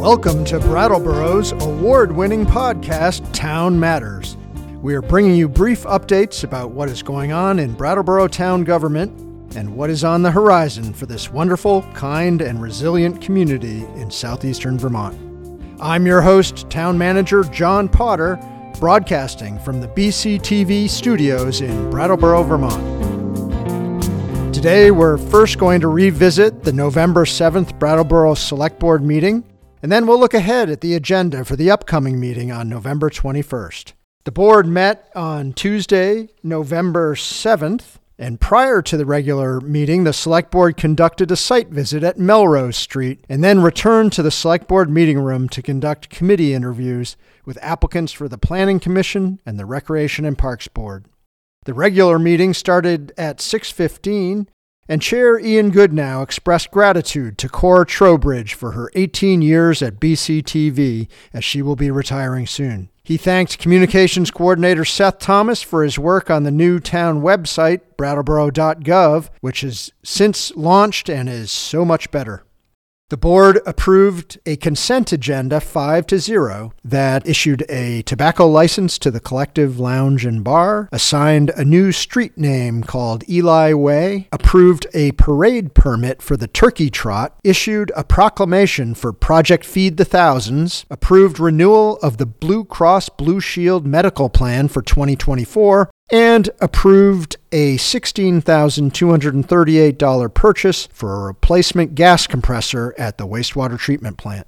Welcome to Brattleboro's award winning podcast, Town Matters. We are bringing you brief updates about what is going on in Brattleboro town government and what is on the horizon for this wonderful, kind, and resilient community in southeastern Vermont. I'm your host, Town Manager John Potter, broadcasting from the BCTV studios in Brattleboro, Vermont. Today, we're first going to revisit the November 7th Brattleboro Select Board meeting, and then we'll look ahead at the agenda for the upcoming meeting on November 21st. The board met on Tuesday, November 7th, and prior to the regular meeting, the Select Board conducted a site visit at Melrose Street and then returned to the Select Board meeting room to conduct committee interviews with applicants for the Planning Commission and the Recreation and Parks Board. The regular meeting started at 6:15 and Chair Ian Goodnow expressed gratitude to Cora Trowbridge for her 18 years at BCTV as she will be retiring soon. He thanked Communications Coordinator Seth Thomas for his work on the new town website, brattleboro.gov, which has since launched and is so much better. The board approved a consent agenda 5 to 0 that issued a tobacco license to the Collective Lounge and Bar, assigned a new street name called Eli Way, approved a parade permit for the Turkey Trot, issued a proclamation for Project Feed the Thousands, approved renewal of the Blue Cross Blue Shield medical plan for 2024, and approved a $16,238 purchase for a replacement gas compressor at the wastewater treatment plant.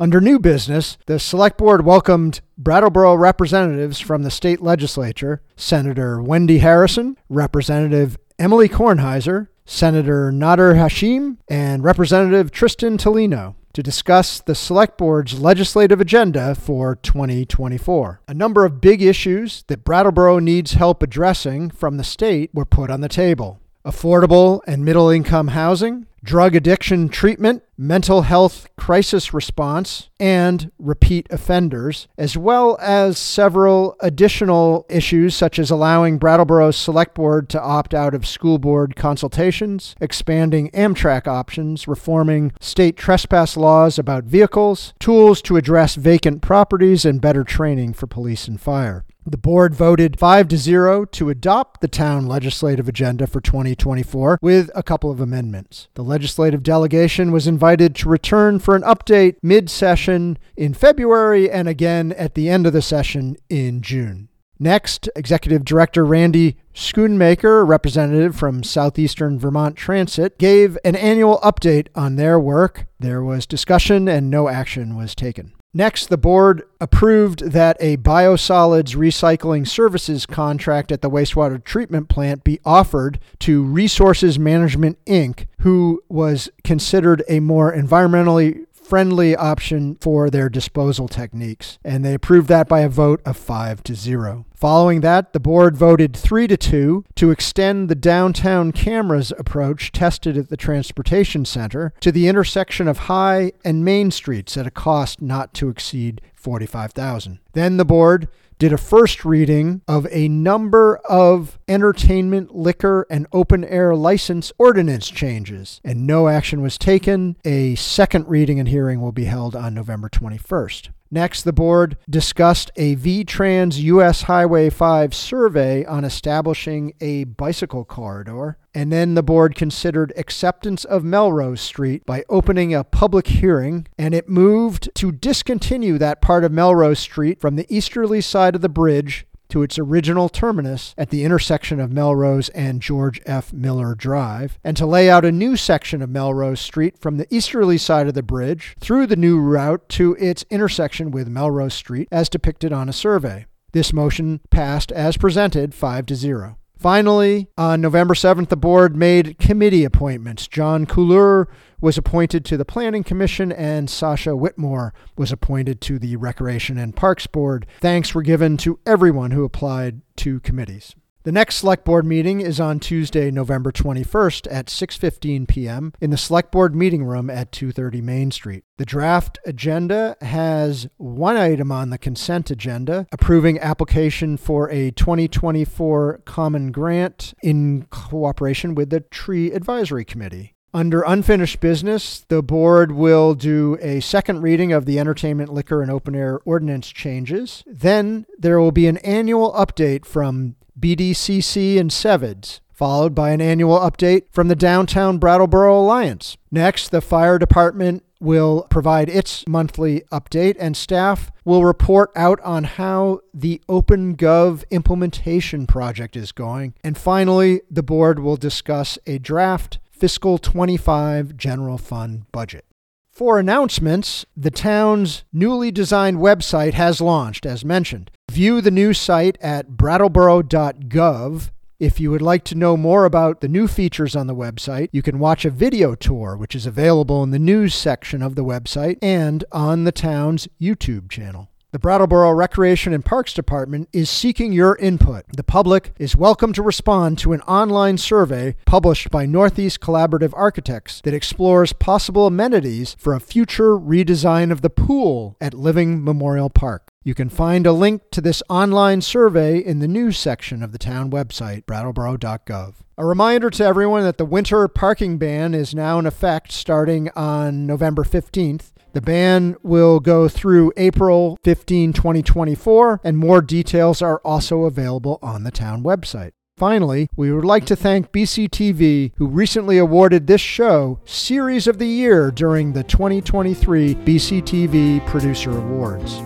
Under new business, the Select Board welcomed Brattleboro representatives from the state legislature Senator Wendy Harrison, Representative Emily Kornheiser, Senator Nader Hashim, and Representative Tristan Toleno to discuss the Select Board's legislative agenda for 2024. A number of big issues that Brattleboro needs help addressing from the state were put on the table affordable and middle income housing, drug addiction treatment, mental health crisis response, and repeat offenders, as well as several additional issues such as allowing Brattleboro's Select Board to opt out of school board consultations, expanding Amtrak options, reforming state trespass laws about vehicles, tools to address vacant properties, and better training for police and fire. The board voted 5 to 0 to adopt the town legislative agenda for 2024 with a couple of amendments. The legislative delegation was invited to return for an update mid session in February and again at the end of the session in June. Next, Executive Director Randy Schoonmaker, representative from Southeastern Vermont Transit, gave an annual update on their work. There was discussion and no action was taken. Next, the board approved that a biosolids recycling services contract at the wastewater treatment plant be offered to Resources Management Inc., who was considered a more environmentally friendly option for their disposal techniques, and they approved that by a vote of 5 to 0. Following that, the board voted 3 to 2 to extend the downtown cameras approach tested at the transportation center to the intersection of High and Main Streets at a cost not to exceed 45,000. Then the board did a first reading of a number of entertainment, liquor, and open air license ordinance changes, and no action was taken. A second reading and hearing will be held on November 21st. Next, the board discussed a VTrans US Highway 5 survey on establishing a bicycle corridor. And then the board considered acceptance of Melrose Street by opening a public hearing, and it moved to discontinue that part of Melrose Street from the easterly side of the bridge to its original terminus at the intersection of Melrose and George F. Miller Drive, and to lay out a new section of Melrose Street from the easterly side of the bridge through the new route to its intersection with Melrose Street as depicted on a survey. This motion passed as presented 5 to 0. Finally, on November 7th, the board made committee appointments. John Couleur was appointed to the Planning Commission and Sasha Whitmore was appointed to the Recreation and Parks Board. Thanks were given to everyone who applied to committees. The next select board meeting is on Tuesday, November 21st at 6:15 p.m. in the select board meeting room at 230 Main Street. The draft agenda has one item on the consent agenda approving application for a 2024 common grant in cooperation with the Tree Advisory Committee. Under unfinished business, the board will do a second reading of the entertainment, liquor, and open air ordinance changes. Then there will be an annual update from BDCC and SeVEDS, followed by an annual update from the Downtown Brattleboro Alliance. Next, the fire department will provide its monthly update, and staff will report out on how the OpenGov implementation project is going. And finally, the board will discuss a draft fiscal 25 general fund budget. For announcements, the town's newly designed website has launched, as mentioned. View the new site at brattleboro.gov. If you would like to know more about the new features on the website, you can watch a video tour, which is available in the news section of the website and on the town's YouTube channel. The Brattleboro Recreation and Parks Department is seeking your input. The public is welcome to respond to an online survey published by Northeast Collaborative Architects that explores possible amenities for a future redesign of the pool at Living Memorial Park. You can find a link to this online survey in the news section of the town website, brattleboro.gov. A reminder to everyone that the winter parking ban is now in effect starting on November 15th. The ban will go through April 15, 2024, and more details are also available on the town website. Finally, we would like to thank BCTV, who recently awarded this show Series of the Year during the 2023 BCTV Producer Awards.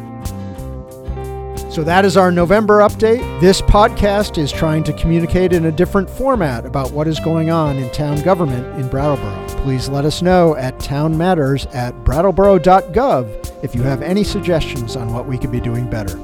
So that is our November update. This podcast is trying to communicate in a different format about what is going on in town government in Brattleboro. Please let us know at townmatters at brattleboro.gov if you have any suggestions on what we could be doing better.